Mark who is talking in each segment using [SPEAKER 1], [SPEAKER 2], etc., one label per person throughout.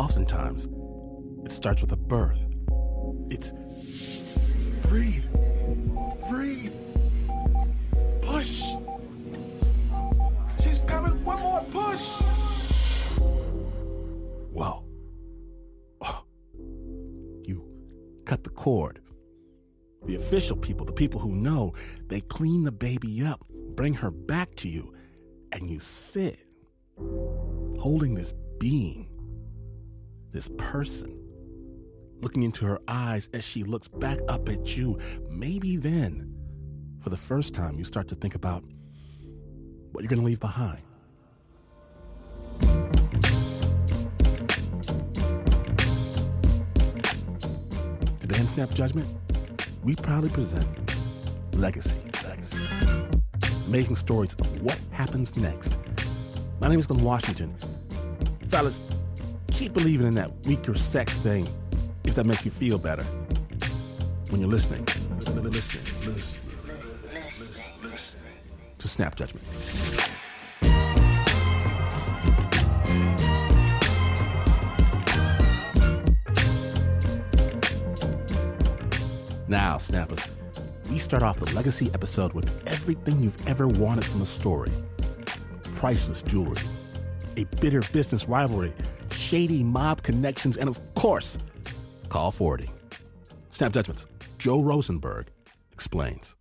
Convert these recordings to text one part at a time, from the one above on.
[SPEAKER 1] oftentimes it starts with a birth. It's breathe, breathe, push. She's coming. One more push. Whoa. Oh. You cut the cord. The official people, the people who know, they clean the baby up, bring her back to you, and you sit holding this being, this person, looking into her eyes as she looks back up at you. Maybe then, for the first time, you start to think about what you're going to leave behind. Today in Snap Judgment, we proudly present Legacy. Legacy. Amazing stories of what happens next. My name is Glynn Washington. Fellas, keep believing in that weaker sex thing if that makes you feel better. When you're listening, listening, listening, to Snap Judgment. Now, Snappers, we start off the legacy episode with everything you've ever wanted from a story priceless jewelry, a bitter business rivalry, shady mob connections, and of course, call forwarding. Snap Judgments, Joe Rosenberg explains.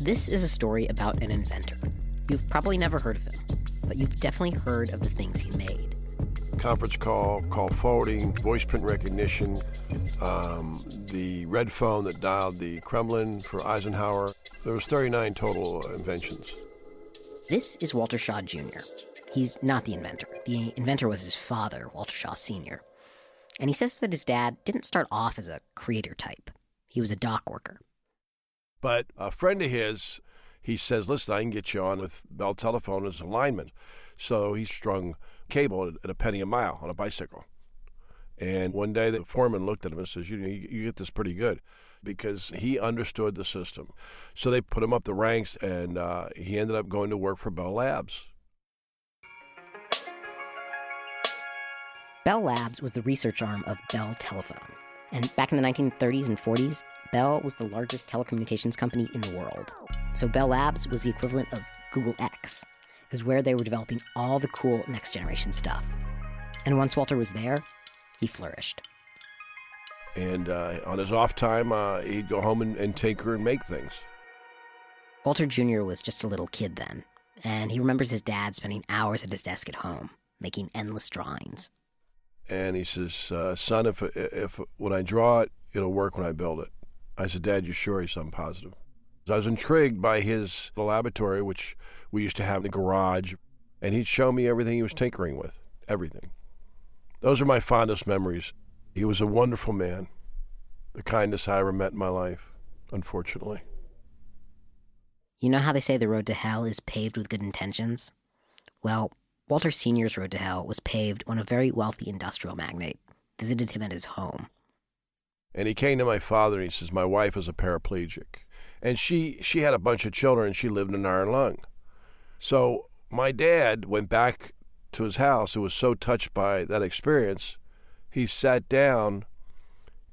[SPEAKER 2] This is a story about an inventor. You've probably never heard of him, but you've definitely heard of the things he made.
[SPEAKER 3] Conference call, call forwarding, voice print recognition, um, the red phone that dialed the Kremlin for Eisenhower. There was 39 total inventions.
[SPEAKER 2] This is Walter Shaw Jr. He's not the inventor. The inventor was his father, Walter Shaw Sr. And he says that his dad didn't start off as a creator type. He was a dock worker.
[SPEAKER 3] But a friend of his, he says, listen, I can get you on with Bell Telephone as a lineman. So he strung cable at a penny a mile on a bicycle. And one day the foreman looked at him and says, you, you, you get this pretty good because he understood the system. So they put him up the ranks and uh, he ended up going to work for Bell Labs.
[SPEAKER 2] Bell Labs was the research arm of Bell Telephone. And back in the 1930s and 40s, Bell was the largest telecommunications company in the world. So Bell Labs was the equivalent of Google X. It was where they were developing all the cool next generation stuff. And once Walter was there, he flourished.
[SPEAKER 3] And uh, on his off time, uh, he'd go home and, and tinker and make things.
[SPEAKER 2] Walter Jr. was just a little kid then, and he remembers his dad spending hours at his desk at home, making endless drawings.
[SPEAKER 3] And he says, uh, "Son, if if when I draw it, it'll work when I build it." I said, Dad, you sure? He said, I'm positive. I was intrigued by his laboratory, which we used to have in the garage, and he'd show me everything he was tinkering with, everything. Those are my fondest memories. He was a wonderful man, the kindest I ever met in my life, unfortunately.
[SPEAKER 2] You know how they say the road to hell is paved with good intentions? Well, Walter Sr.'s road to hell was paved when a very wealthy industrial magnate visited him at his home
[SPEAKER 3] and he came to my father and he says, My wife is a paraplegic. And she, she had a bunch of children and she lived in iron lung. So my dad went back to his house and was so touched by that experience, he sat down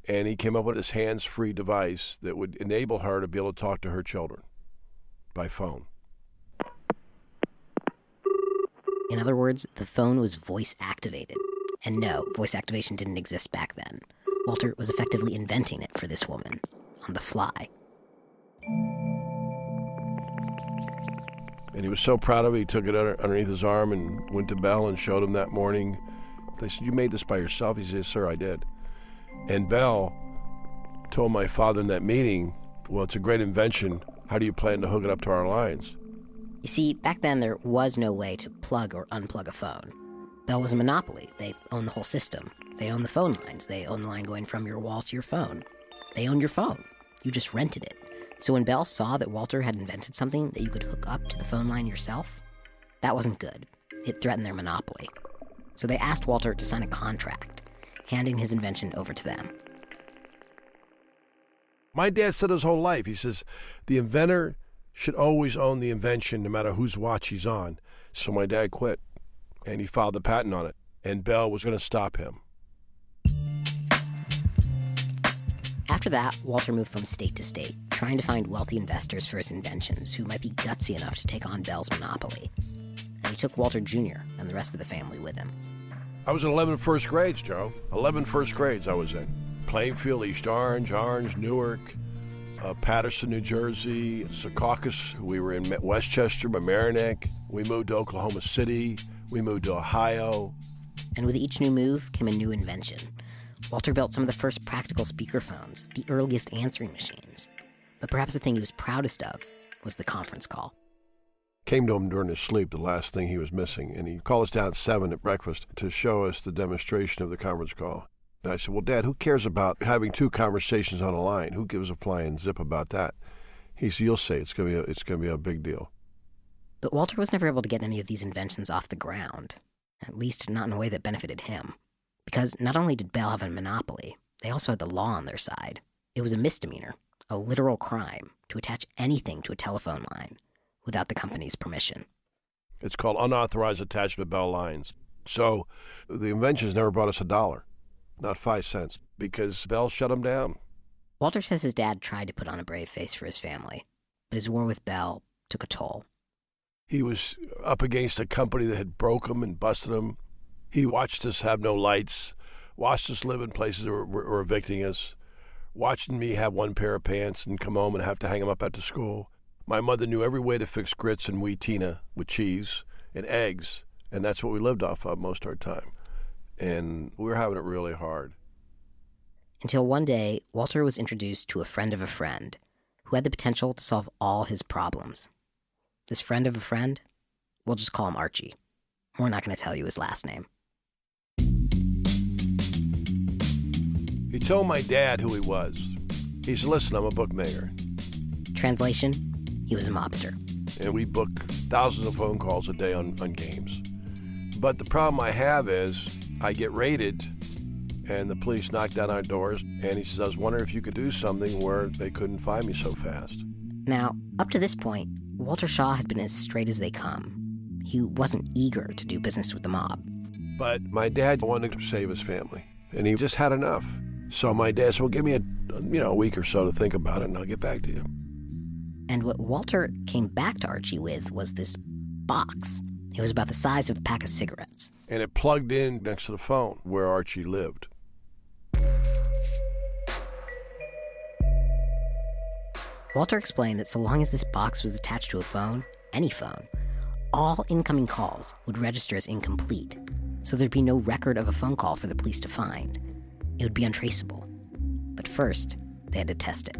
[SPEAKER 3] and he came up with this hands free device that would enable her to be able to talk to her children by phone.
[SPEAKER 2] In other words, the phone was voice activated. And no, voice activation didn't exist back then. Walter was effectively inventing it for this woman on the fly.
[SPEAKER 3] And he was so proud of it, he took it under, underneath his arm and went to Bell and showed him that morning. They said, You made this by yourself? He said, Sir, I did. And Bell told my father in that meeting, Well, it's a great invention. How do you plan to hook it up to our lines?
[SPEAKER 2] You see, back then there was no way to plug or unplug a phone. Bell was a monopoly. They owned the whole system. They own the phone lines. They own the line going from your wall to your phone. They own your phone. You just rented it. So when Bell saw that Walter had invented something that you could hook up to the phone line yourself, that wasn't good. It threatened their monopoly. So they asked Walter to sign a contract, handing his invention over to them.
[SPEAKER 3] My dad said his whole life, he says, the inventor should always own the invention no matter whose watch he's on. So my dad quit and he filed the patent on it. And Bell was going to stop him.
[SPEAKER 2] After that, Walter moved from state to state, trying to find wealthy investors for his inventions who might be gutsy enough to take on Bell's monopoly. And he took Walter Jr. and the rest of the family with him.
[SPEAKER 3] I was in 11 first grades, Joe. 11 first grades I was in. Plainfield, East Orange, Orange, Newark, uh, Paterson, New Jersey, Secaucus. We were in Westchester, Mamaroneck. We moved to Oklahoma City. We moved to Ohio.
[SPEAKER 2] And with each new move came a new invention. Walter built some of the first practical speakerphones, the earliest answering machines. But perhaps the thing he was proudest of was the conference call.
[SPEAKER 3] Came to him during his sleep, the last thing he was missing, and he called us down at 7 at breakfast to show us the demonstration of the conference call. And I said, Well, Dad, who cares about having two conversations on a line? Who gives a flying zip about that? He said, You'll see. It's going to be a, it's going to be a big deal.
[SPEAKER 2] But Walter was never able to get any of these inventions off the ground, at least not in a way that benefited him. Because not only did Bell have a monopoly, they also had the law on their side. It was a misdemeanor, a literal crime, to attach anything to a telephone line without the company's permission.
[SPEAKER 3] It's called unauthorized attachment of Bell lines. So the inventions never brought us a dollar not five cents, because Bell shut him down.
[SPEAKER 2] Walter says his dad tried to put on a brave face for his family, but his war with Bell took a toll.
[SPEAKER 3] He was up against a company that had broke him and busted him. He watched us have no lights, watched us live in places that were, were evicting us, watching me have one pair of pants and come home and have to hang them up after school. My mother knew every way to fix grits and Wheatena with cheese and eggs, and that's what we lived off of most of our time and we were having it really hard.
[SPEAKER 2] Until one day, Walter was introduced to a friend of a friend who had the potential to solve all his problems. This friend of a friend, we'll just call him Archie. We're not going to tell you his last name.
[SPEAKER 3] He told my dad who he was. He said, Listen, I'm a bookmaker.
[SPEAKER 2] Translation He was a mobster.
[SPEAKER 3] And we book thousands of phone calls a day on, on games. But the problem I have is I get raided, and the police knock down our doors, and he says, I was wondering if you could do something where they couldn't find me so fast.
[SPEAKER 2] Now, up to this point, Walter Shaw had been as straight as they come. He wasn't eager to do business with the mob.
[SPEAKER 3] But my dad wanted to save his family, and he just had enough. So my dad said, well, give me a, you know, a week or so to think about it, and I'll get back to you.
[SPEAKER 2] And what Walter came back to Archie with was this box. It was about the size of a pack of cigarettes
[SPEAKER 3] and it plugged in next to the phone where Archie lived.
[SPEAKER 2] Walter explained that so long as this box was attached to a phone, any phone, all incoming calls would register as incomplete, so there'd be no record of a phone call for the police to find. It would be untraceable. But first, they had to test it.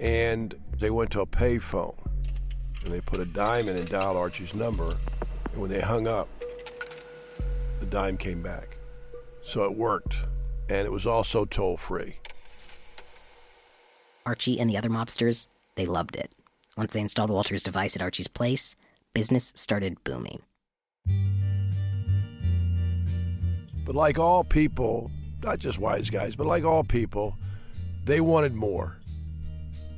[SPEAKER 3] And they went to a payphone, and they put a dime in and dialed Archie's number, and when they hung up, the dime came back. So it worked, and it was also toll free.
[SPEAKER 2] Archie and the other mobsters, they loved it. Once they installed Walter's device at Archie's place, business started booming.
[SPEAKER 3] But like all people, not just wise guys, but like all people, they wanted more.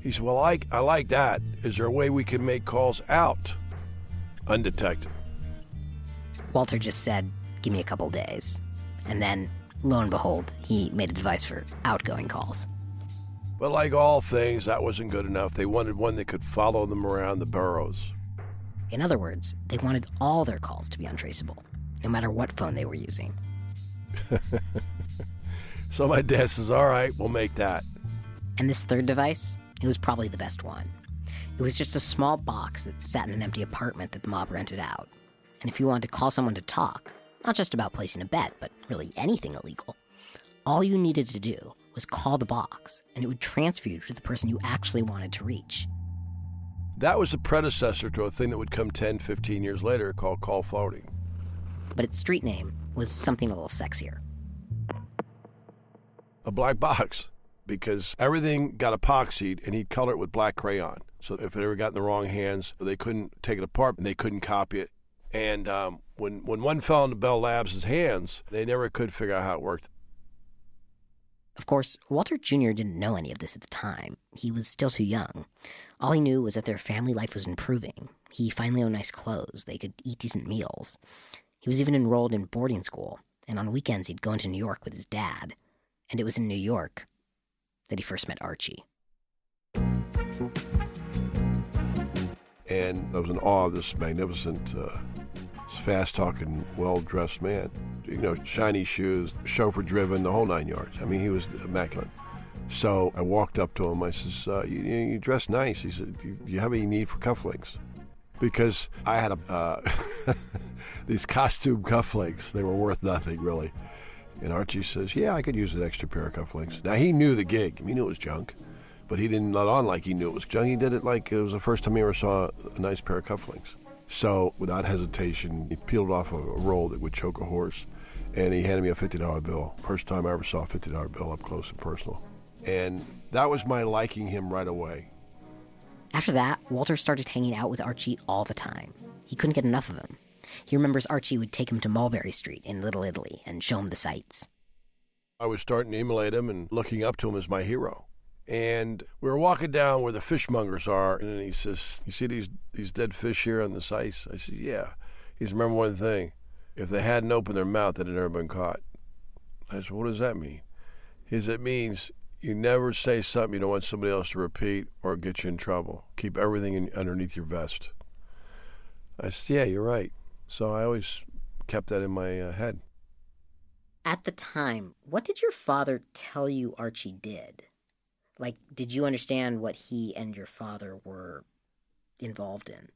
[SPEAKER 3] He said, Well, I, I like that. Is there a way we can make calls out undetected?
[SPEAKER 2] Walter just said, give me a couple days. And then, lo and behold, he made a device for outgoing calls.
[SPEAKER 3] But like all things, that wasn't good enough. They wanted one that could follow them around the boroughs.
[SPEAKER 2] In other words, they wanted all their calls to be untraceable, no matter what phone they were using.
[SPEAKER 3] so my dad says, All right, we'll make that.
[SPEAKER 2] And this third device, it was probably the best one. It was just a small box that sat in an empty apartment that the mob rented out. And if you wanted to call someone to talk, not just about placing a bet, but really anything illegal. All you needed to do was call the box, and it would transfer you to the person you actually wanted to reach.
[SPEAKER 3] That was the predecessor to a thing that would come 10, 15 years later called call forwarding.
[SPEAKER 2] But its street name was something a little sexier
[SPEAKER 3] a black box, because everything got epoxied and he'd color it with black crayon. So if it ever got in the wrong hands, they couldn't take it apart and they couldn't copy it. And um, when when one fell into Bell Labs' hands, they never could figure out how it worked.
[SPEAKER 2] Of course, Walter Jr. didn't know any of this at the time. He was still too young. All he knew was that their family life was improving. He finally owned nice clothes, they could eat decent meals. He was even enrolled in boarding school, and on weekends he'd go into New York with his dad. And it was in New York that he first met Archie.
[SPEAKER 3] And I was in awe of this magnificent, uh, fast talking, well dressed man. You know, shiny shoes, chauffeur driven, the whole nine yards. I mean, he was immaculate. So I walked up to him. I says, uh, you, you dress nice. He said, Do you have any need for cufflinks? Because I had a, uh, these costume cufflinks. They were worth nothing, really. And Archie says, Yeah, I could use an extra pair of cufflinks. Now, he knew the gig. He knew it was junk, but he didn't let on like he knew it was junk. He did it like it was the first time he ever saw a nice pair of cufflinks. So, without hesitation, he peeled off a, roll that would choke a horse, and he handed me a $50 bill. First time I ever saw a $50 bill up close and personal. And that was my liking him right away.
[SPEAKER 2] After that, Walter started hanging out with Archie all the time. He couldn't get enough of him. He remembers Archie would take him to Mulberry Street in Little Italy and show him the sights.
[SPEAKER 3] I was starting to emulate him and looking up to him as my hero. And we were walking down where the fishmongers are, and he says, "You see these these dead fish here on this ice?" I said, "Yeah." He says, "Remember one thing: if they hadn't opened their mouth, they'd never been caught." I said, "What does that mean?" He says, "It means you never say something you don't want somebody else to repeat or get you in trouble. Keep everything in, underneath your vest." I said, "Yeah, you're right." So I always kept that in my uh, head.
[SPEAKER 2] At the time, what did your father tell you Archie did? Like, did you understand what he and your father were involved in?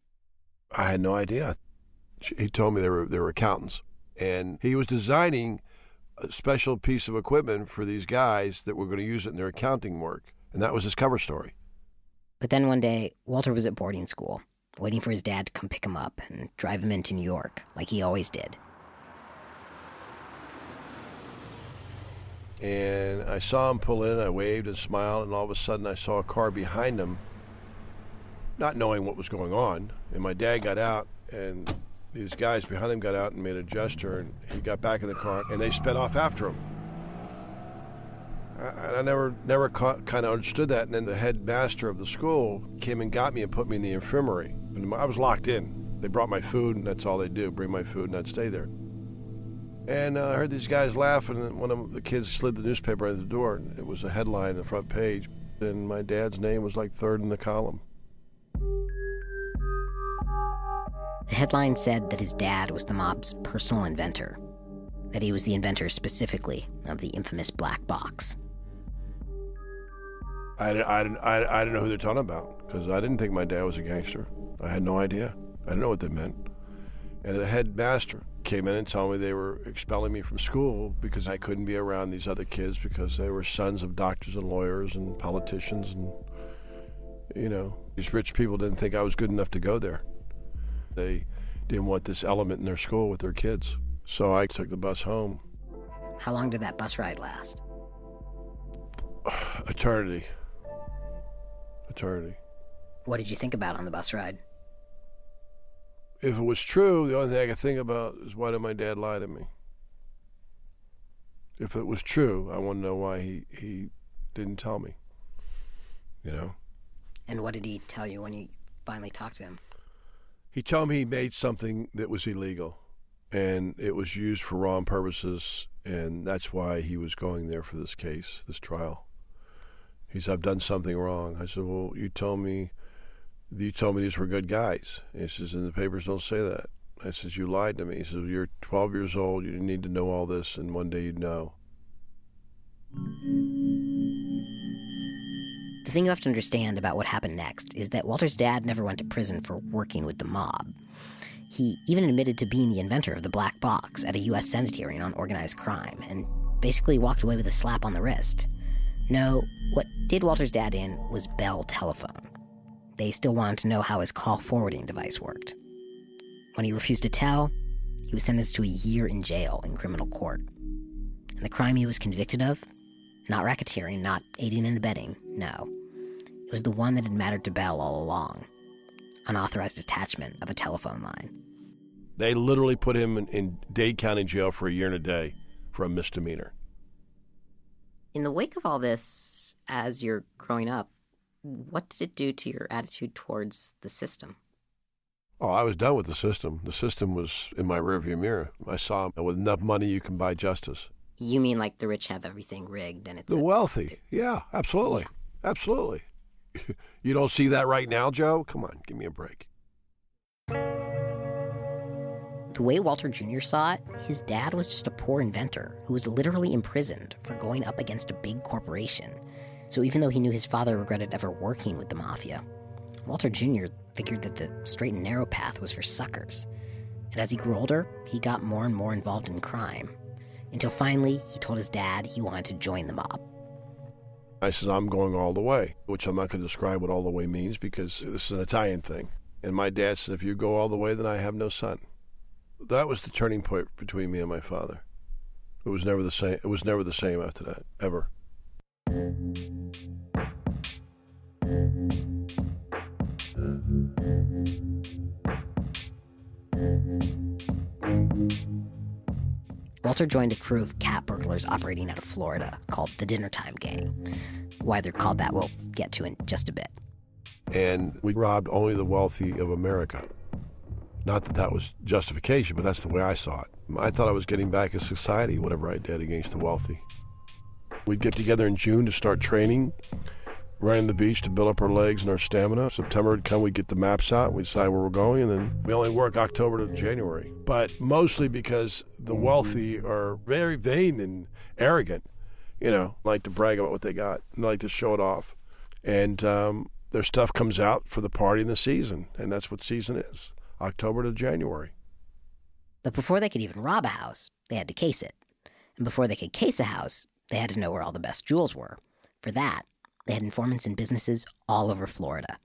[SPEAKER 3] I had no idea. He told me they were they were accountants, and he was designing a special piece of equipment for these guys that were going to use it in their accounting work, and that was his cover story.
[SPEAKER 2] But then one day, Walter was at boarding school, waiting for his dad to come pick him up and drive him into New York, like he always did.
[SPEAKER 3] And I saw him pull in, I waved and smiled, and all of a sudden I saw a car behind him, not knowing what was going on. And my dad got out, and these guys behind him got out and made a gesture, and he got back in the car, and they sped off after him. I, I never, never kind of understood that. And then the headmaster of the school came and got me and put me in the infirmary. And I was locked in. They brought my food, and that's all they do bring my food, and I'd stay there. And uh, I heard these guys laughing, and one of the kids slid the newspaper out the door. And it was a headline on the front page, and my dad's name was like third in the column.
[SPEAKER 2] The headline said that his dad was the mob's personal inventor, that he was the inventor specifically of the infamous black box.
[SPEAKER 3] I, I, I, I didn't know who they're talking about because I didn't think my dad was a gangster. I had no idea. I didn't know what they meant. And the headmaster came in and told me they were expelling me from school because I couldn't be around these other kids because they were sons of doctors and lawyers and politicians and you know these rich people didn't think I was good enough to go there. They didn't want this element in their school with their kids. So I took the bus home.
[SPEAKER 2] How long did that bus ride last?
[SPEAKER 3] Eternity. Eternity.
[SPEAKER 2] What did you think about on the bus ride?
[SPEAKER 3] if it was true, the only thing I could think about is why did my dad lie to me? If it was true, I want to know why he, he didn't tell me. You know?
[SPEAKER 2] And what did he tell you when you finally talked to him?
[SPEAKER 3] He told me he made something that was illegal and it was used for wrong purposes, and that's why he was going there for this case, this trial. He said, I've done something wrong. I said, Well, you told me you told me these were good guys. He says, and the papers don't say that. I says, you lied to me. He says, you're 12 years old. You need to know all this, and one day you'd know.
[SPEAKER 2] The thing you have to understand about what happened next is that Walter's dad never went to prison for working with the mob. He even admitted to being the inventor of the black box at a U.S. Senate hearing on organized crime and basically walked away with a slap on the wrist. No, what did Walter's dad in was Bell Telephone. They still wanted to know how his call forwarding device worked. When he refused to tell, he was sentenced to a year in jail in criminal court. And the crime he was convicted of? Not racketeering, not aiding and abetting, no. It was the one that had mattered to Bell all along unauthorized attachment of a telephone line.
[SPEAKER 3] They literally put him in, in Dade County jail for a year and a day for a misdemeanor.
[SPEAKER 2] In the wake of all this, as you're growing up, what did it do to your attitude towards the system?
[SPEAKER 3] Oh, I was done with the system. The system was in my rearview mirror. I saw with enough money you can buy justice.
[SPEAKER 2] You mean like the rich have everything rigged and it's
[SPEAKER 3] The
[SPEAKER 2] a-
[SPEAKER 3] wealthy. Yeah, absolutely. Absolutely. you don't see that right now, Joe? Come on, give me a break.
[SPEAKER 2] The way Walter Jr. saw it, his dad was just a poor inventor who was literally imprisoned for going up against a big corporation. So even though he knew his father regretted ever working with the mafia, Walter Jr. figured that the straight and narrow path was for suckers. And as he grew older, he got more and more involved in crime. Until finally, he told his dad he wanted to join the mob.
[SPEAKER 3] I says, I'm going all the way, which I'm not going to describe what all the way means because this is an Italian thing. And my dad says, if you go all the way, then I have no son. That was the turning point between me and my father. It was never the same. It was never the same after that, ever.
[SPEAKER 2] Walter joined a crew of cat burglars operating out of Florida called the Dinner Time Gang. Why they're called that, we'll get to in just a bit.
[SPEAKER 3] And we robbed only the wealthy of America. Not that that was justification, but that's the way I saw it. I thought I was getting back at society, whatever I did against the wealthy. We'd get together in June to start training, running the beach to build up our legs and our stamina. September would come, we'd get the maps out, we'd decide where we're going, and then we only work October to January. But mostly because the wealthy are very vain and arrogant, you know, like to brag about what they got and like to show it off. And um, their stuff comes out for the party in the season, and that's what season is October to January.
[SPEAKER 2] But before they could even rob a house, they had to case it. And before they could case a house, they had to know where all the best jewels were. For that, they had informants in businesses all over Florida.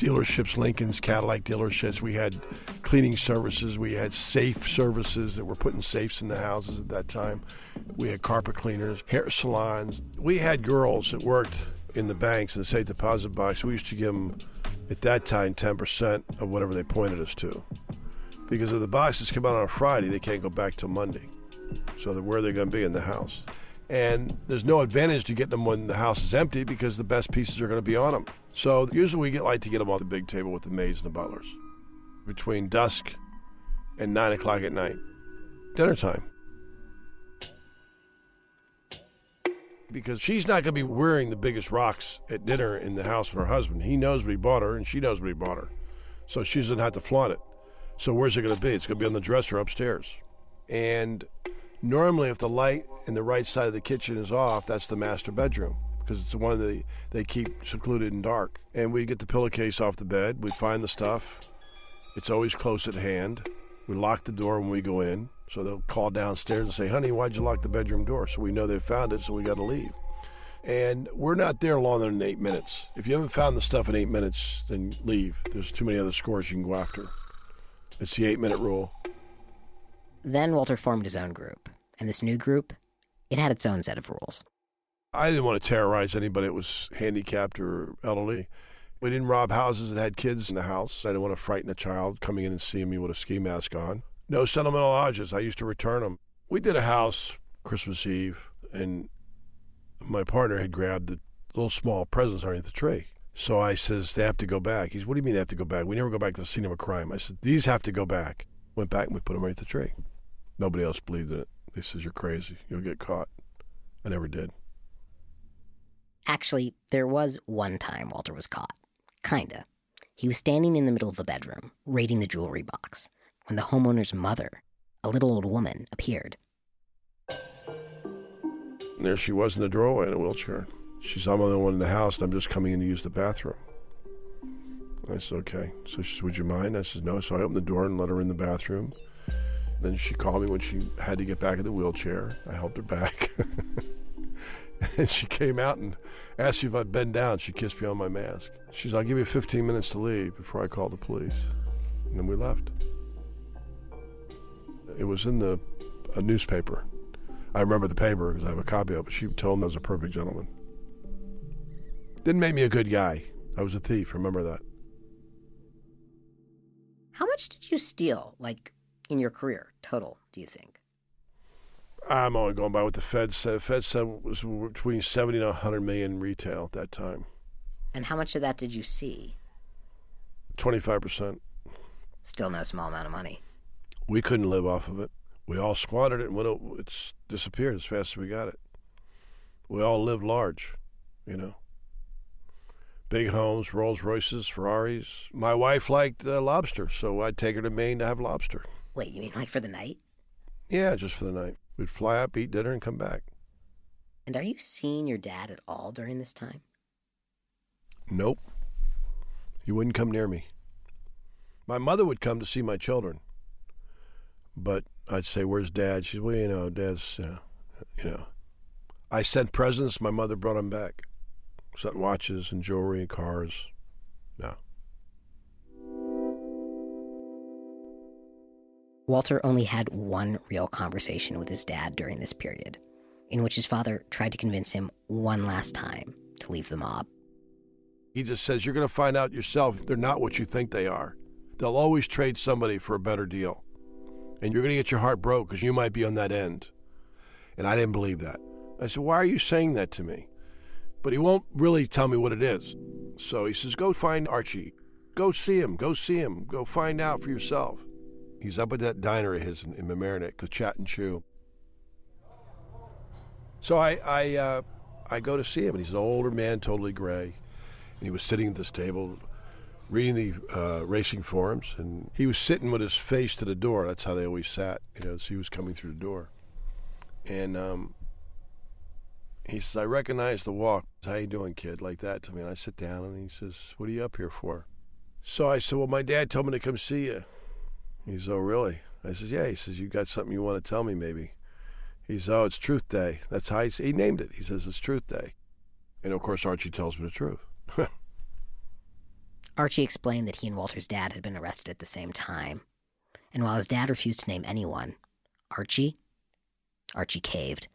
[SPEAKER 3] dealerships, Lincoln's, Cadillac dealerships. We had cleaning services. We had safe services that were putting safes in the houses at that time. We had carpet cleaners, hair salons. We had girls that worked in the banks and the safe deposit box. We used to give them, at that time, 10% of whatever they pointed us to. Because if the boxes come out on a Friday, they can't go back till Monday. So that where are they going to be in the house? And there's no advantage to getting them when the house is empty because the best pieces are going to be on them. So usually we get like to get them on the big table with the maids and the butlers between dusk and nine o'clock at night, dinner time. Because she's not going to be wearing the biggest rocks at dinner in the house with her husband. He knows what he bought her, and she knows what he bought her. So she doesn't have to flaunt it. So where's it going to be? It's going to be on the dresser upstairs. And normally, if the light in the right side of the kitchen is off, that's the master bedroom because it's the one that they keep secluded and dark. And we get the pillowcase off the bed. We find the stuff. It's always close at hand. We lock the door when we go in. So they'll call downstairs and say, honey, why'd you lock the bedroom door? So we know they found it, so we got to leave. And we're not there longer than eight minutes. If you haven't found the stuff in eight minutes, then leave. There's too many other scores you can go after. It's the eight minute rule.
[SPEAKER 2] Then Walter formed his own group, and this new group, it had its own set of rules.
[SPEAKER 3] I didn't want to terrorize anybody that was handicapped or elderly. We didn't rob houses that had kids in the house. I didn't want to frighten a child coming in and seeing me with a ski mask on. No sentimental lodges. I used to return them. We did a house Christmas Eve, and my partner had grabbed the little small presents underneath the tree. So I says, they have to go back. He's, what do you mean they have to go back? We never go back to the scene of a crime. I said, these have to go back. Went back and we put them underneath the tree. Nobody else believed in it. They says, you're crazy. You'll get caught. I never did.
[SPEAKER 2] Actually, there was one time Walter was caught. Kinda. He was standing in the middle of a bedroom, raiding the jewelry box, when the homeowner's mother, a little old woman, appeared.
[SPEAKER 3] And there she was in the doorway in a wheelchair. She said, I'm the only one in the house and I'm just coming in to use the bathroom. I said, okay. So she said, would you mind? I said, no. So I opened the door and let her in the bathroom. Then she called me when she had to get back in the wheelchair. I helped her back. and she came out and asked me if I'd bend down. She kissed me on my mask. She said, I'll give you 15 minutes to leave before I call the police. And then we left. It was in the a newspaper. I remember the paper because I have a copy of it. She told him I was a perfect gentleman. Didn't make me a good guy. I was a thief. Remember that.
[SPEAKER 2] How much did you steal, like, in your career, total, do you think?
[SPEAKER 3] I'm only going by what the Fed said. The Fed said it was between 70 and 100 million retail at that time.
[SPEAKER 2] And how much of that did you see?
[SPEAKER 3] 25%.
[SPEAKER 2] Still no small amount of money.
[SPEAKER 3] We couldn't live off of it. We all squandered it and it, it's disappeared as fast as we got it. We all lived large, you know. Big homes, Rolls Royces, Ferraris. My wife liked uh, lobster, so I'd take her to Maine to have lobster.
[SPEAKER 2] Wait, you mean like for the night?
[SPEAKER 3] Yeah, just for the night. We'd fly up, eat dinner, and come back.
[SPEAKER 2] And are you seeing your dad at all during this time?
[SPEAKER 3] Nope. He wouldn't come near me. My mother would come to see my children. But I'd say, Where's dad? She's, Well, you know, dad's, uh, you know. I sent presents. My mother brought them back. Sent watches and jewelry and cars. No.
[SPEAKER 2] Walter only had one real conversation with his dad during this period, in which his father tried to convince him one last time to leave the mob.
[SPEAKER 3] He just says, You're going to find out yourself they're not what you think they are. They'll always trade somebody for a better deal. And you're going to get your heart broke because you might be on that end. And I didn't believe that. I said, Why are you saying that to me? But he won't really tell me what it is. So he says, Go find Archie. Go see him. Go see him. Go find out for yourself. He's up at that diner of his in, in Mamaroneck, go chat and chew. So I I uh, I go to see him, and he's an older man, totally gray, he was sitting at this table, reading the uh, racing forums, and he was sitting with his face to the door. That's how they always sat, you know. So he was coming through the door, and um, he says, "I recognize the walk. How you doing, kid?" Like that to me, and I sit down, and he says, "What are you up here for?" So I said, "Well, my dad told me to come see you." He says, Oh, really? I says, Yeah. He says, You got something you want to tell me, maybe? He says, Oh, it's Truth Day. That's how he, he named it. He says, It's Truth Day. And of course, Archie tells me the truth.
[SPEAKER 2] Archie explained that he and Walter's dad had been arrested at the same time. And while his dad refused to name anyone, Archie, Archie caved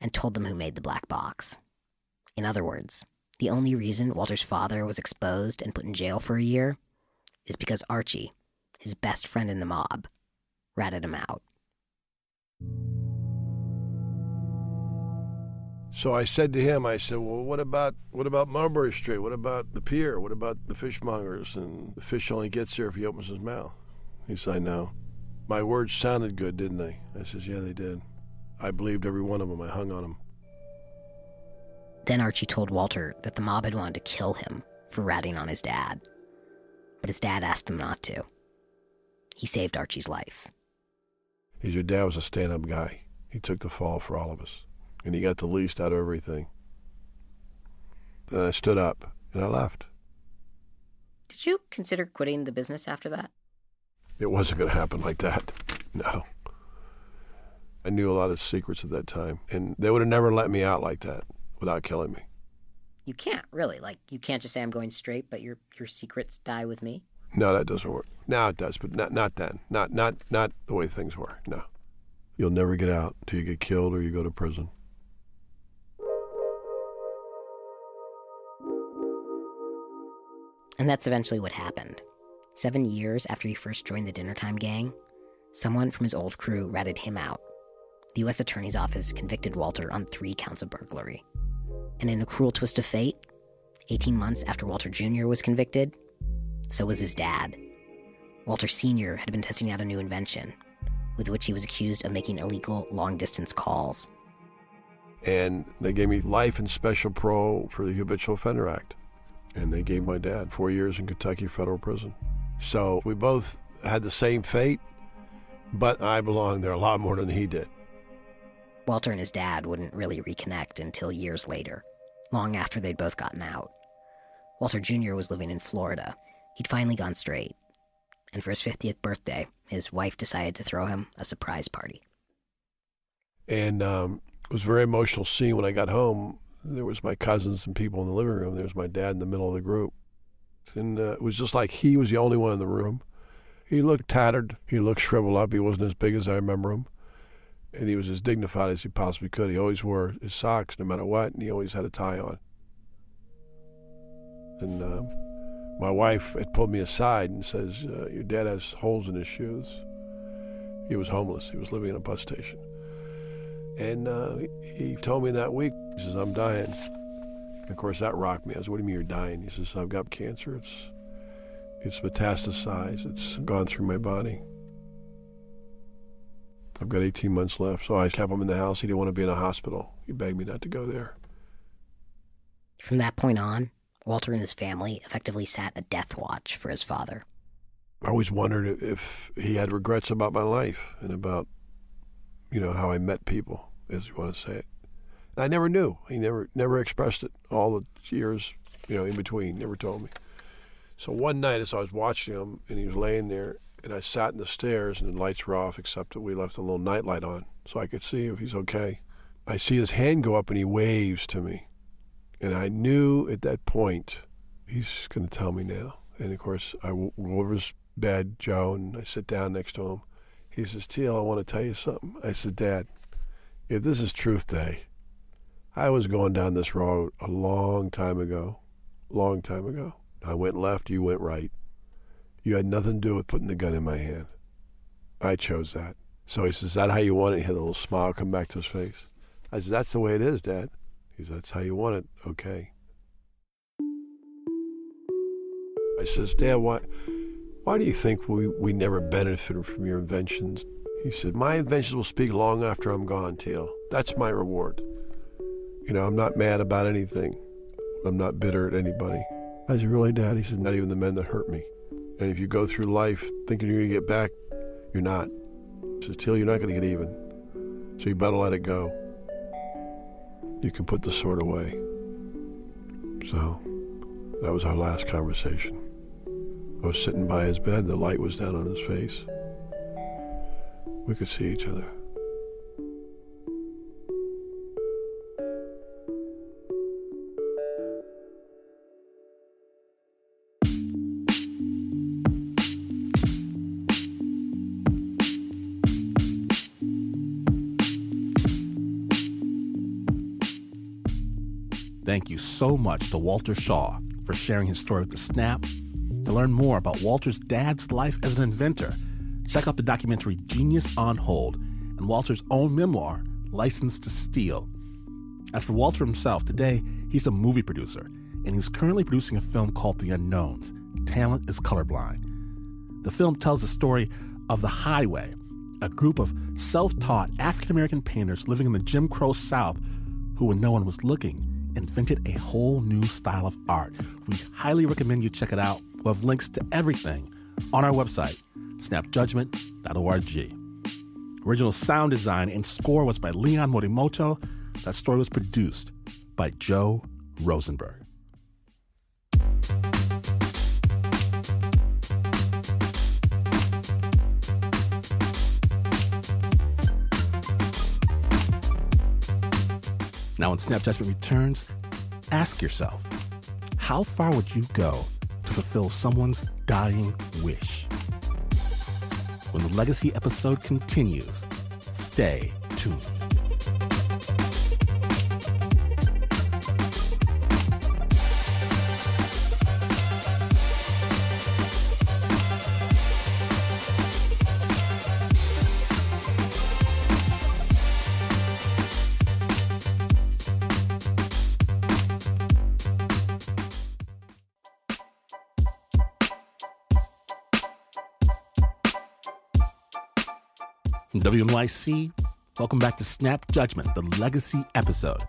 [SPEAKER 2] and told them who made the black box. In other words, the only reason Walter's father was exposed and put in jail for a year is because Archie his best friend in the mob, ratted him out.
[SPEAKER 3] So I said to him, I said, "Well, what about what about Mulberry Street? What about the pier? What about the fishmongers? And the fish only gets there if he opens his mouth." He said, "I know." My words sounded good, didn't they? I says, "Yeah, they did." I believed every one of them. I hung on them.
[SPEAKER 2] Then Archie told Walter that the mob had wanted to kill him for ratting on his dad, but his dad asked him not to. He saved Archie's life.
[SPEAKER 3] His your dad was a stand up guy. He took the fall for all of us, and he got the least out of everything. Then I stood up and I left.
[SPEAKER 2] Did you consider quitting the business after that?
[SPEAKER 3] It wasn't going to happen like that. No. I knew a lot of secrets at that time, and they would have never let me out like that without killing me.
[SPEAKER 2] You can't really. Like, you can't just say I'm going straight, but your your secrets die with me.
[SPEAKER 3] No, that doesn't work. Now it does, but not not then. Not not not the way things were. No. You'll never get out till you get killed or you go to prison.
[SPEAKER 2] And that's eventually what happened. Seven years after he first joined the Dinner Time gang, someone from his old crew ratted him out. The U.S. Attorney's Office convicted Walter on three counts of burglary. And in a cruel twist of fate, 18 months after Walter Jr. was convicted, so was his dad. Walter Sr. had been testing out a new invention, with which he was accused of making illegal long distance calls.
[SPEAKER 3] And they gave me life and special parole for the Habitual Offender Act. And they gave my dad four years in Kentucky federal prison. So we both had the same fate, but I belonged there a lot more than he did.
[SPEAKER 2] Walter and his dad wouldn't really reconnect until years later, long after they'd both gotten out. Walter Jr. was living in Florida He'd finally gone straight. And for his 50th birthday, his wife decided to throw him a surprise party.
[SPEAKER 3] And um, it was a very emotional scene when I got home. There was my cousins and people in the living room. There was my dad in the middle of the group. And uh, it was just like he was the only one in the room. He looked tattered. He looked shriveled up. He wasn't as big as I remember him. And he was as dignified as he possibly could. He always wore his socks no matter what, and he always had a tie on. And um, my wife had pulled me aside and says, uh, Your dad has holes in his shoes. He was homeless. He was living in a bus station. And uh, he told me that week, he says, I'm dying. And of course, that rocked me. I said, What do you mean you're dying? He says, I've got cancer. It's, it's metastasized, it's gone through my body. I've got 18 months left. So I kept him in the house. He didn't want to be in a hospital. He begged me not to go there.
[SPEAKER 2] From that point on, Walter and his family effectively sat a death watch for his father.
[SPEAKER 3] I always wondered if he had regrets about my life and about, you know, how I met people, as you want to say it. And I never knew. He never never expressed it all the years, you know, in between. Never told me. So one night, as I was watching him, and he was laying there, and I sat in the stairs, and the lights were off, except that we left a little nightlight on, so I could see if he's okay. I see his hand go up, and he waves to me, and I knew at that point he's going to tell me now. And of course, I go over his bed, Joe, and I sit down next to him. He says, Teal, I want to tell you something. I said, Dad, if this is Truth Day, I was going down this road a long time ago, long time ago. I went left, you went right. You had nothing to do with putting the gun in my hand. I chose that. So he says, Is that how you want it? He had a little smile come back to his face. I said, That's the way it is, Dad. He said, That's how you want it. Okay. I says, Dad, why, why do you think we, we never benefited from your inventions? He said, My inventions will speak long after I'm gone, Teal. That's my reward. You know, I'm not mad about anything. I'm not bitter at anybody. I said, Really, Dad? He said, Not even the men that hurt me. And if you go through life thinking you're going to get back, you're not. Says, Teal, you're not going to get even. So you better let it go. You can put the sword away. So that was our last conversation. I was sitting by his bed, the light was down on his face. We could see each other.
[SPEAKER 1] Thank you so much to Walter Shaw for sharing his story with the Snap. To learn more about Walter's dad's life as an inventor, check out the documentary Genius on Hold and Walter's own memoir, License to Steal. As for Walter himself, today he's a movie producer and he's currently producing a film called The Unknowns Talent is Colorblind. The film tells the story of The Highway, a group of self taught African American painters living in the Jim Crow South who, when no one was looking, invented a whole new style of art. We highly recommend you check it out. We'll have links to everything on our website, snapjudgment.org. Original sound design and score was by Leon Morimoto. That story was produced by Joe Rosenberg. Now, when Snap Judgment returns, ask yourself how far would you go to fulfill someone's dying wish? When the Legacy episode continues, stay tuned. From WNYC, welcome back to Snap Judgment, the Legacy episode.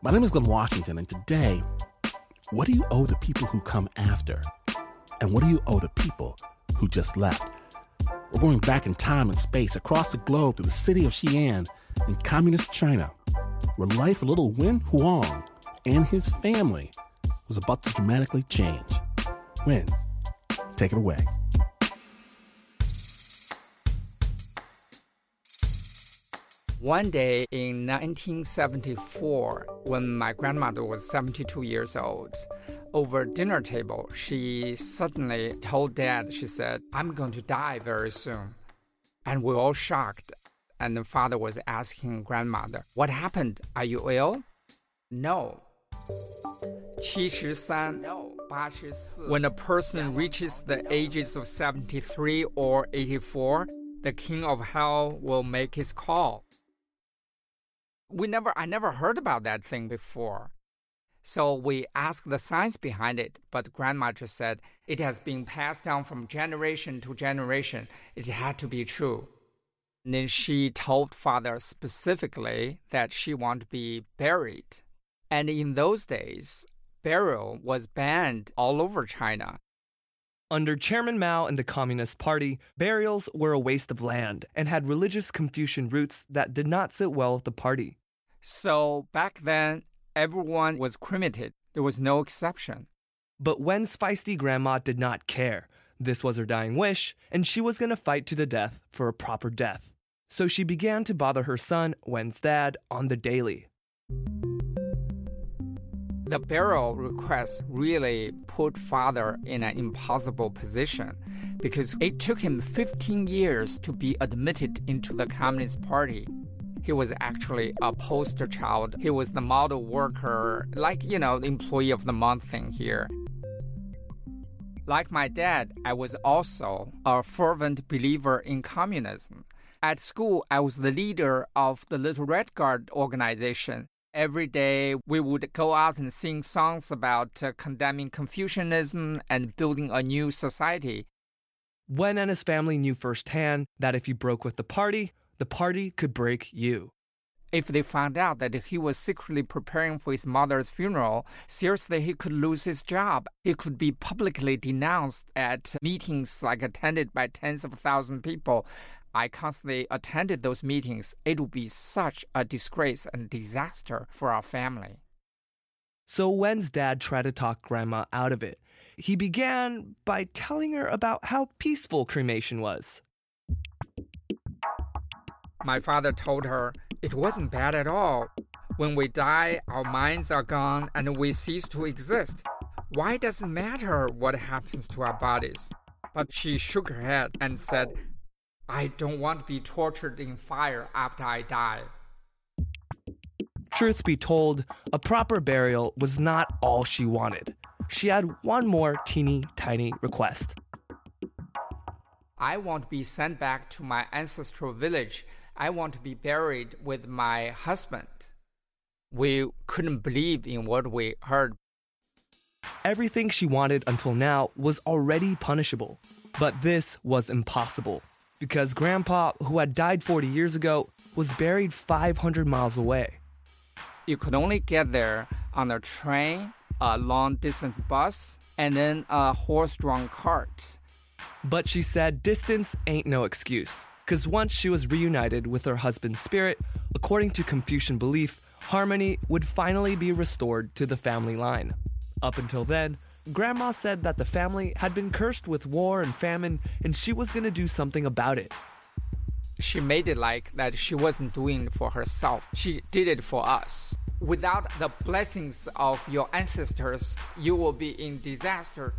[SPEAKER 1] My name is Glynn Washington, and today, what do you owe the people who come after? And what do you owe the people who just left? We're going back in time and space across the globe to the city of Xi'an in communist China, where life for little Wen Huang and his family was about to dramatically change. Wen, take it away.
[SPEAKER 4] One day in 1974, when my grandmother was 72 years old, over dinner table, she suddenly told dad, she said, I'm going to die very soon. And we were all shocked. And the father was asking grandmother, What happened? Are you ill? No. 73, no. When a person reaches the ages of 73 or 84, the king of hell will make his call. We never, I never heard about that thing before. So we asked the science behind it, but grandma just said it has been passed down from generation to generation. It had to be true. And then she told father specifically that she wanted to be buried. And in those days, burial was banned all over China.
[SPEAKER 5] Under Chairman Mao and the Communist Party, burials were a waste of land and had religious Confucian roots that did not sit well with the party.
[SPEAKER 4] So back then, everyone was cremated. There was no exception.
[SPEAKER 5] But Wen's feisty grandma did not care. This was her dying wish, and she was going to fight to the death for a proper death. So she began to bother her son, Wen's dad, on the daily.
[SPEAKER 4] The burial request really put father in an impossible position because it took him 15 years to be admitted into the Communist Party. He was actually a poster child. He was the model worker, like, you know, the employee of the month thing here. Like my dad, I was also a fervent believer in communism. At school, I was the leader of the Little Red Guard organization. Every day, we would go out and sing songs about uh, condemning Confucianism and building a new society.
[SPEAKER 5] Wen and his family knew firsthand that if you broke with the party, the party could break you.
[SPEAKER 4] If they found out that he was secretly preparing for his mother's funeral, seriously, he could lose his job. He could be publicly denounced at meetings like attended by tens of thousands of people. I constantly attended those meetings. It would be such a disgrace and disaster for our family.
[SPEAKER 5] So Wen's dad tried to talk Grandma out of it. He began by telling her about how peaceful cremation was.
[SPEAKER 4] My father told her it wasn't bad at all. When we die, our minds are gone and we cease to exist. Why does it matter what happens to our bodies? But she shook her head and said, I don't want to be tortured in fire after I die.
[SPEAKER 5] Truth be told, a proper burial was not all she wanted. She had one more teeny tiny request.
[SPEAKER 4] I want to be sent back to my ancestral village I want to be buried with my husband. We couldn't believe in what we heard.
[SPEAKER 5] Everything she wanted until now was already punishable. But this was impossible because Grandpa, who had died 40 years ago, was buried 500 miles away.
[SPEAKER 4] You could only get there on a train, a long distance bus, and then a horse drawn cart.
[SPEAKER 5] But she said distance ain't no excuse because once she was reunited with her husband's spirit, according to Confucian belief, harmony would finally be restored to the family line. Up until then, Grandma said that the family had been cursed with war and famine, and she was going to do something about it.
[SPEAKER 4] She made it like that she wasn't doing it for herself, she did it for us. Without the blessings of your ancestors, you will be in disaster.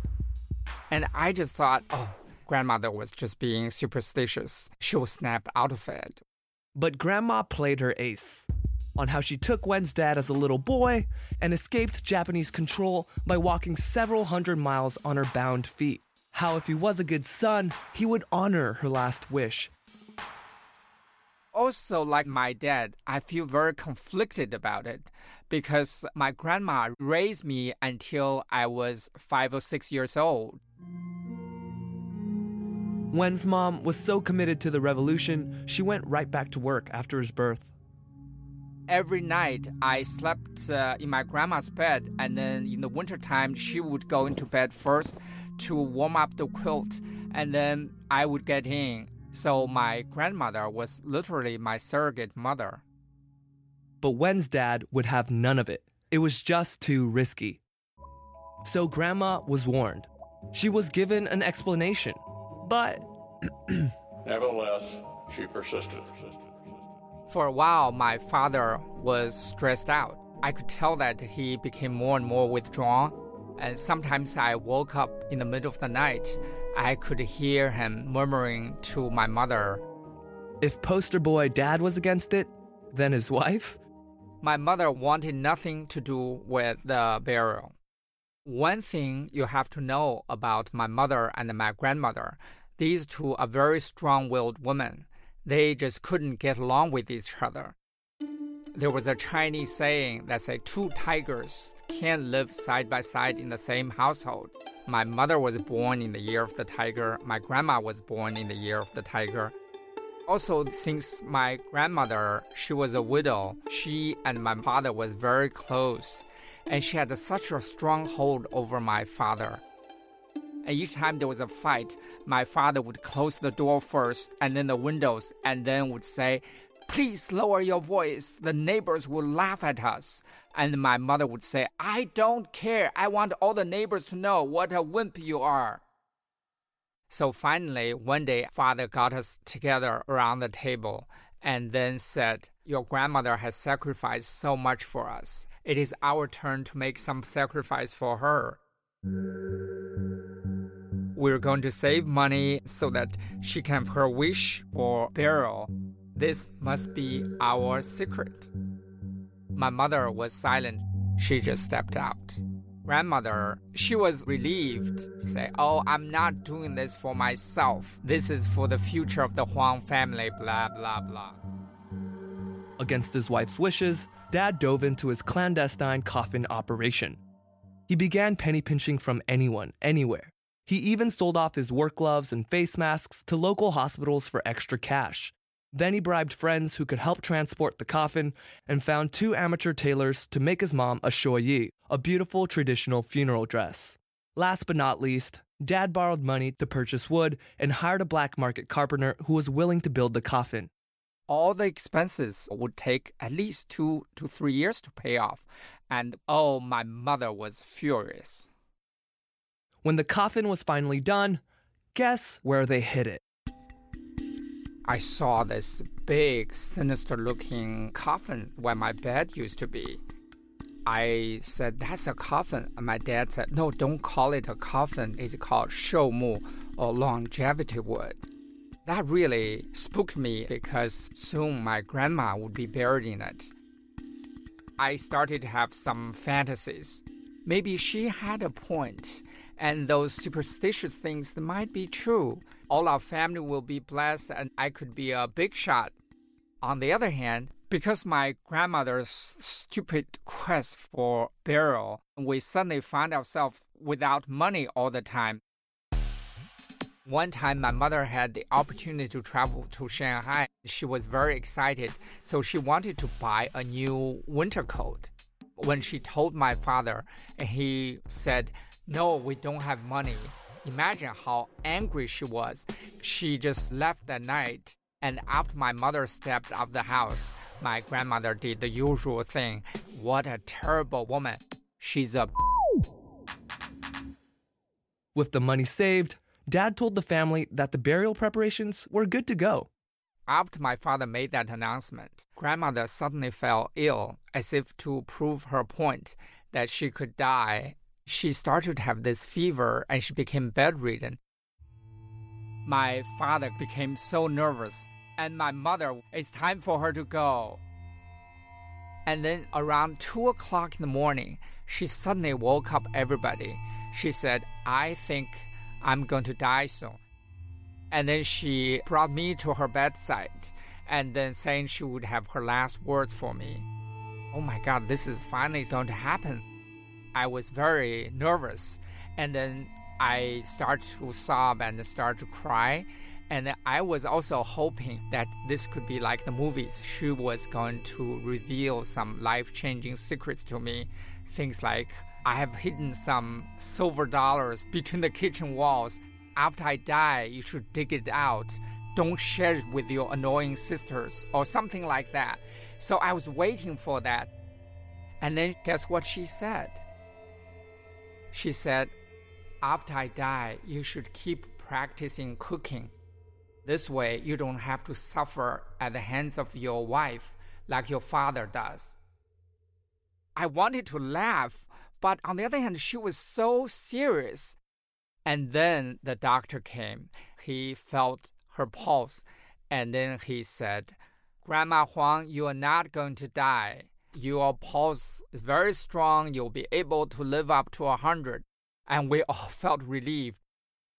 [SPEAKER 4] And I just thought, oh, grandmother was just being superstitious. She'll snap out of it.
[SPEAKER 5] But grandma played her ace on how she took Wen's dad as a little boy and escaped Japanese control by walking several hundred miles on her bound feet. How, if he was a good son, he would honor her last wish.
[SPEAKER 4] Also, like my dad, I feel very conflicted about it because my grandma raised me until I was five or six years old.
[SPEAKER 5] Wen's mom was so committed to the revolution, she went right back to work after his birth.
[SPEAKER 4] Every night, I slept uh, in my grandma's bed, and then in the wintertime, she would go into bed first to warm up the quilt, and then I would get in. So my grandmother was literally my surrogate mother.
[SPEAKER 5] But Wen's dad would have none of it. It was just too risky. So grandma was warned. She was given an explanation but.
[SPEAKER 6] Nevertheless, she persisted.
[SPEAKER 4] For a while, my father was stressed out. I could tell that he became more and more withdrawn. And sometimes I woke up in the middle of the night. I could hear him murmuring to my mother.
[SPEAKER 5] If poster boy dad was against it, then his wife?
[SPEAKER 4] My mother wanted nothing to do with the burial. One thing you have to know about my mother and my grandmother these two are very strong willed women. They just couldn't get along with each other. There was a Chinese saying that say two tigers can't live side by side in the same household. My mother was born in the year of the tiger. My grandma was born in the year of the tiger. Also, since my grandmother, she was a widow, she and my father was very close, and she had such a strong hold over my father. And each time there was a fight, my father would close the door first and then the windows, and then would say, Please lower your voice. The neighbors will laugh at us. And my mother would say, I don't care. I want all the neighbors to know what a wimp you are. So finally, one day, father got us together around the table and then said, Your grandmother has sacrificed so much for us. It is our turn to make some sacrifice for her. We're going to save money so that she can have her wish for burial. This must be our secret. My mother was silent. She just stepped out. Grandmother, she was relieved. Say, oh, I'm not doing this for myself. This is for the future of the Huang family, blah, blah, blah.
[SPEAKER 5] Against his wife's wishes, Dad dove into his clandestine coffin operation. He began penny pinching from anyone, anywhere. He even sold off his work gloves and face masks to local hospitals for extra cash. Then he bribed friends who could help transport the coffin and found two amateur tailors to make his mom a shoyi, a beautiful traditional funeral dress. Last but not least, Dad borrowed money to purchase wood and hired a black market carpenter who was willing to build the coffin.
[SPEAKER 4] All the expenses would take at least two to three years to pay off. And oh, my mother was furious.
[SPEAKER 5] When the coffin was finally done, guess where they hid it?
[SPEAKER 4] I saw this big, sinister looking coffin where my bed used to be. I said, That's a coffin. And my dad said, No, don't call it a coffin. It's called shoumu or longevity wood. That really spooked me because soon my grandma would be buried in it. I started to have some fantasies. Maybe she had a point and those superstitious things might be true. All our family will be blessed, and I could be a big shot. On the other hand, because my grandmother's stupid quest for burial, we suddenly found ourselves without money all the time. One time, my mother had the opportunity to travel to Shanghai. She was very excited, so she wanted to buy a new winter coat. When she told my father, he said, no, we don't have money. Imagine how angry she was. She just left that night. And after my mother stepped out of the house, my grandmother did the usual thing. What a terrible woman. She's a.
[SPEAKER 5] With the money saved, Dad told the family that the burial preparations were good to go.
[SPEAKER 4] After my father made that announcement, grandmother suddenly fell ill, as if to prove her point that she could die she started to have this fever and she became bedridden. My father became so nervous, and my mother, it's time for her to go. And then around 2 o'clock in the morning, she suddenly woke up everybody. She said, I think I'm going to die soon. And then she brought me to her bedside and then saying she would have her last words for me. Oh my God, this is finally going to happen. I was very nervous. And then I started to sob and start to cry. And I was also hoping that this could be like the movies. She was going to reveal some life changing secrets to me. Things like, I have hidden some silver dollars between the kitchen walls. After I die, you should dig it out. Don't share it with your annoying sisters, or something like that. So I was waiting for that. And then guess what she said? She said, After I die, you should keep practicing cooking. This way, you don't have to suffer at the hands of your wife like your father does. I wanted to laugh, but on the other hand, she was so serious. And then the doctor came. He felt her pulse, and then he said, Grandma Huang, you are not going to die your pulse is very strong. You'll be able to live up to a hundred. And we all felt relieved.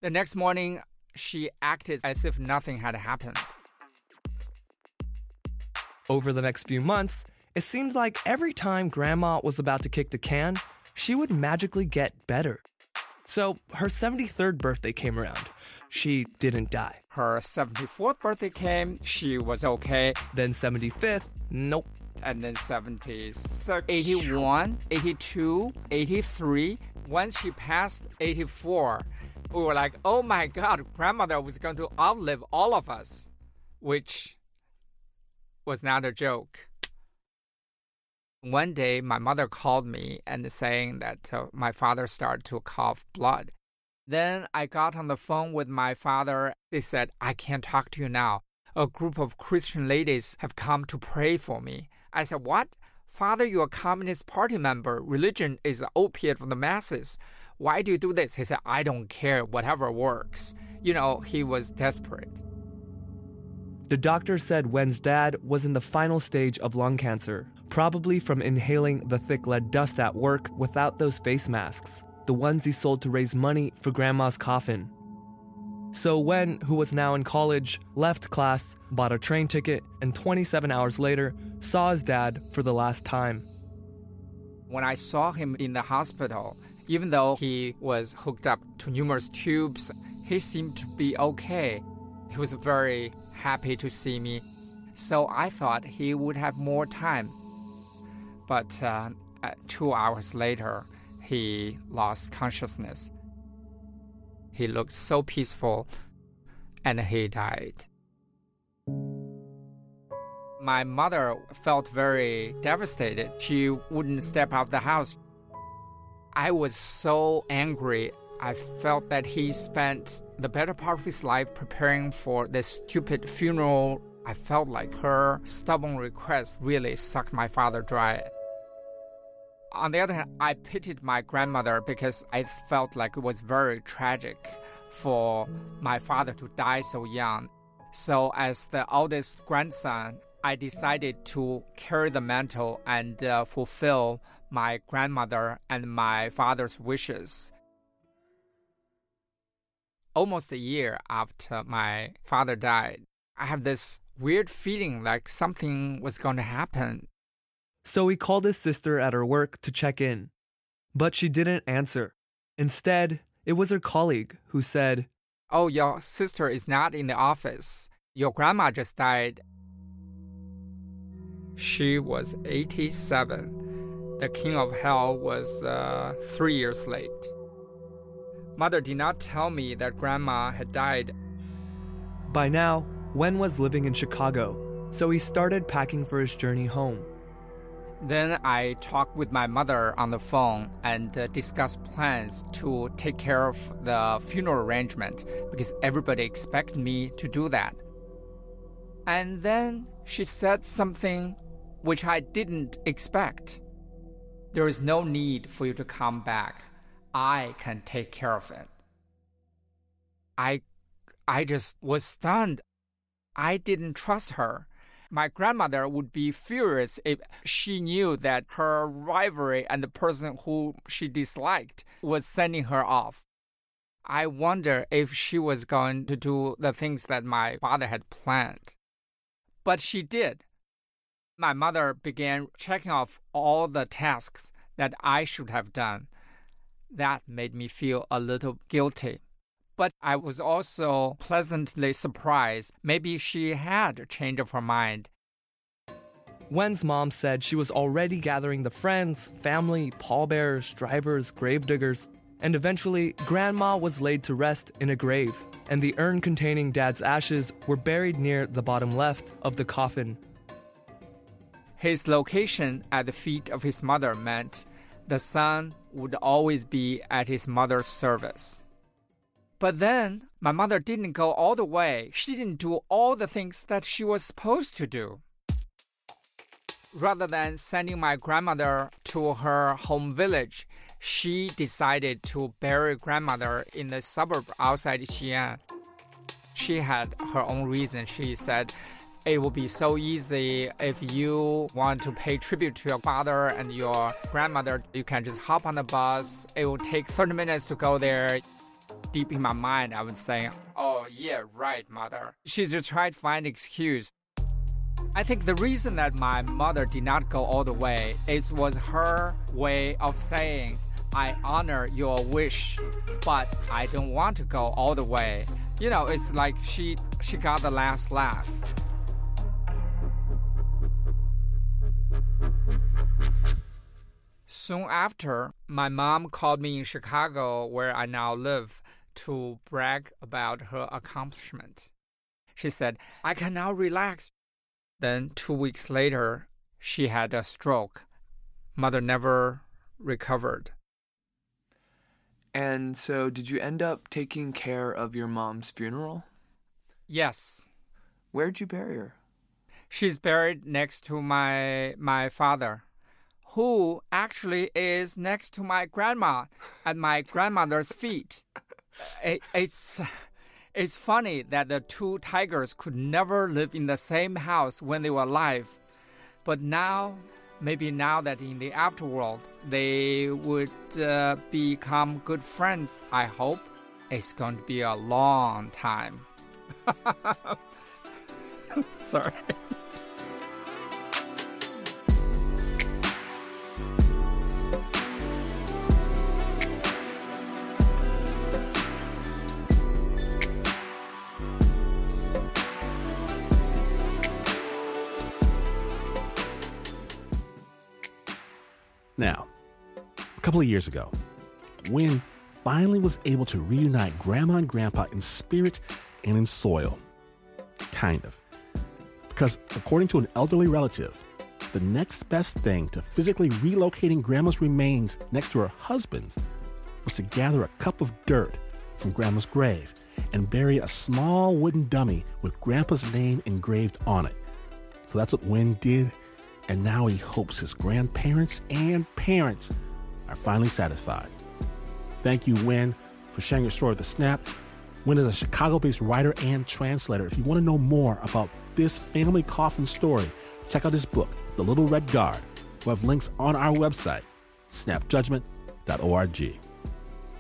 [SPEAKER 4] The next morning, she acted as if nothing had happened.
[SPEAKER 5] Over the next few months, It seemed like every time Grandma was about to kick the can, she would magically get better. So her 73rd birthday came around. She didn't die.
[SPEAKER 4] Her 74th birthday came, she was okay.
[SPEAKER 5] Then 75th, nope.
[SPEAKER 4] And then 76, 81, 82, 83. Once she passed 84, we were like, oh my god, grandmother was going to outlive all of us, which was not a joke. One day, my mother called me and saying that uh, my father started to cough blood. Then I got on the phone with my father. They said, I can't talk to you now. A group of Christian ladies have come to pray for me. I said, What? Father, you're a Communist Party member. Religion is the opiate for the masses. Why do you do this? He said, I don't care, whatever works. You know, he was desperate.
[SPEAKER 5] The doctor said Wen's dad was in the final stage of lung cancer, probably from inhaling the thick lead dust at work without those face masks, the ones he sold to raise money for grandma's coffin. So Wen, who was now in college, left class, bought a train ticket, and 27 hours later saw his dad for the last time.
[SPEAKER 4] When I saw him in the hospital, even though he was hooked up to numerous tubes, he seemed to be okay. He was very happy to see me, so I thought he would have more time. But uh, two hours later, he lost consciousness. He looked so peaceful, and he died. My mother felt very devastated. She wouldn't step out of the house. I was so angry. I felt that he spent the better part of his life preparing for this stupid funeral. I felt like her stubborn request really sucked my father dry. On the other hand, I pitied my grandmother because I felt like it was very tragic for my father to die so young. So, as the oldest grandson, I decided to carry the mantle and uh, fulfill my grandmother and my father's wishes. Almost a year after my father died, I have this weird feeling like something was going to happen.
[SPEAKER 5] So he called his sister at her work to check in. But she didn't answer. Instead, it was her colleague who said,
[SPEAKER 4] Oh, your sister is not in the office. Your grandma just died. She was 87. The king of hell was uh, three years late. Mother did not tell me that grandma had died.
[SPEAKER 5] By now, Wen was living in Chicago, so he started packing for his journey home.
[SPEAKER 4] Then I talked with my mother on the phone and uh, discussed plans to take care of the funeral arrangement because everybody expected me to do that. And then she said something which I didn't expect. There is no need for you to come back. I can take care of it. I I just was stunned. I didn't trust her. My grandmother would be furious if she knew that her rivalry and the person who she disliked was sending her off. I wonder if she was going to do the things that my father had planned. But she did. My mother began checking off all the tasks that I should have done. That made me feel a little guilty. But I was also pleasantly surprised. Maybe she had a change of her mind.
[SPEAKER 5] Wen's mom said she was already gathering the friends, family, pallbearers, drivers, gravediggers, and eventually, Grandma was laid to rest in a grave, and the urn containing Dad's ashes were buried near the bottom left of the coffin.
[SPEAKER 4] His location at the feet of his mother meant the son would always be at his mother's service. But then my mother didn't go all the way. She didn't do all the things that she was supposed to do. Rather than sending my grandmother to her home village, she decided to bury grandmother in the suburb outside Xi'an. She had her own reason. She said, it will be so easy if you want to pay tribute to your father and your grandmother. You can just hop on the bus. It will take 30 minutes to go there. Deep in my mind, I was saying, Oh, yeah, right, mother. She just tried to find excuse. I think the reason that my mother did not go all the way, it was her way of saying, I honor your wish, but I don't want to go all the way. You know, it's like she she got the last laugh. Soon after, my mom called me in Chicago, where I now live, to brag about her accomplishment. She said, I can now relax. Then, two weeks later, she had a stroke. Mother never recovered.
[SPEAKER 5] And so, did you end up taking care of your mom's funeral?
[SPEAKER 4] Yes.
[SPEAKER 5] Where'd you bury her?
[SPEAKER 4] She's buried next to my my father, who actually is next to my grandma at my grandmother's feet. It, it's it's funny that the two tigers could never live in the same house when they were alive, but now maybe now that in the afterworld they would uh, become good friends. I hope it's going to be a long time. Sorry.
[SPEAKER 1] Couple of years ago, Wen finally was able to reunite Grandma and Grandpa in spirit and in soil. Kind of. Because according to an elderly relative, the next best thing to physically relocating Grandma's remains next to her husband's was to gather a cup of dirt from Grandma's grave and bury a small wooden dummy with Grandpa's name engraved on it. So that's what Wen did, and now he hopes his grandparents and parents are finally satisfied. Thank you, Wen, for sharing your story with the Snap. Wen is a Chicago based writer and translator. If you want to know more about this family coffin story, check out his book, The Little Red Guard. We have links on our website, snapjudgment.org. The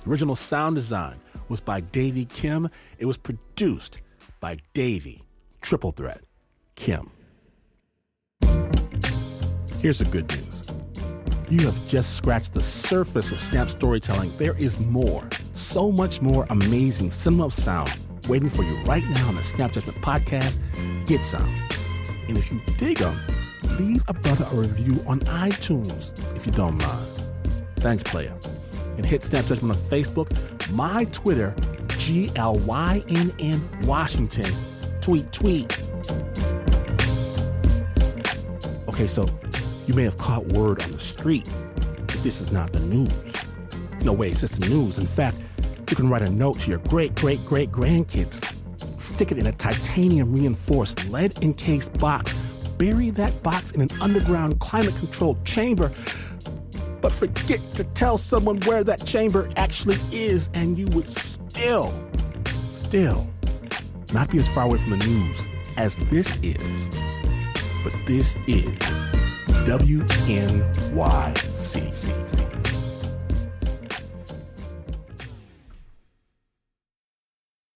[SPEAKER 1] original sound design was by Davey Kim. It was produced by Davey, Triple Threat, Kim. Here's the good news. You have just scratched the surface of Snap storytelling. There is more, so much more amazing cinema sound waiting for you right now on the Snap Judgment podcast. Get some. And if you dig them, leave a brother a review on iTunes if you don't mind. Thanks, player. And hit Snap Judgment on Facebook, my Twitter, G L Y N N Washington. Tweet, tweet. Okay, so you may have caught word on the street that this is not the news. No way, it's just the news. In fact, you can write a note to your great, great, great grandkids, stick it in a titanium reinforced lead encased box, bury that box in an underground climate controlled chamber, but forget to tell someone where that chamber actually is, and you would still, still not be as far away from the news as this is. But this is WNYC.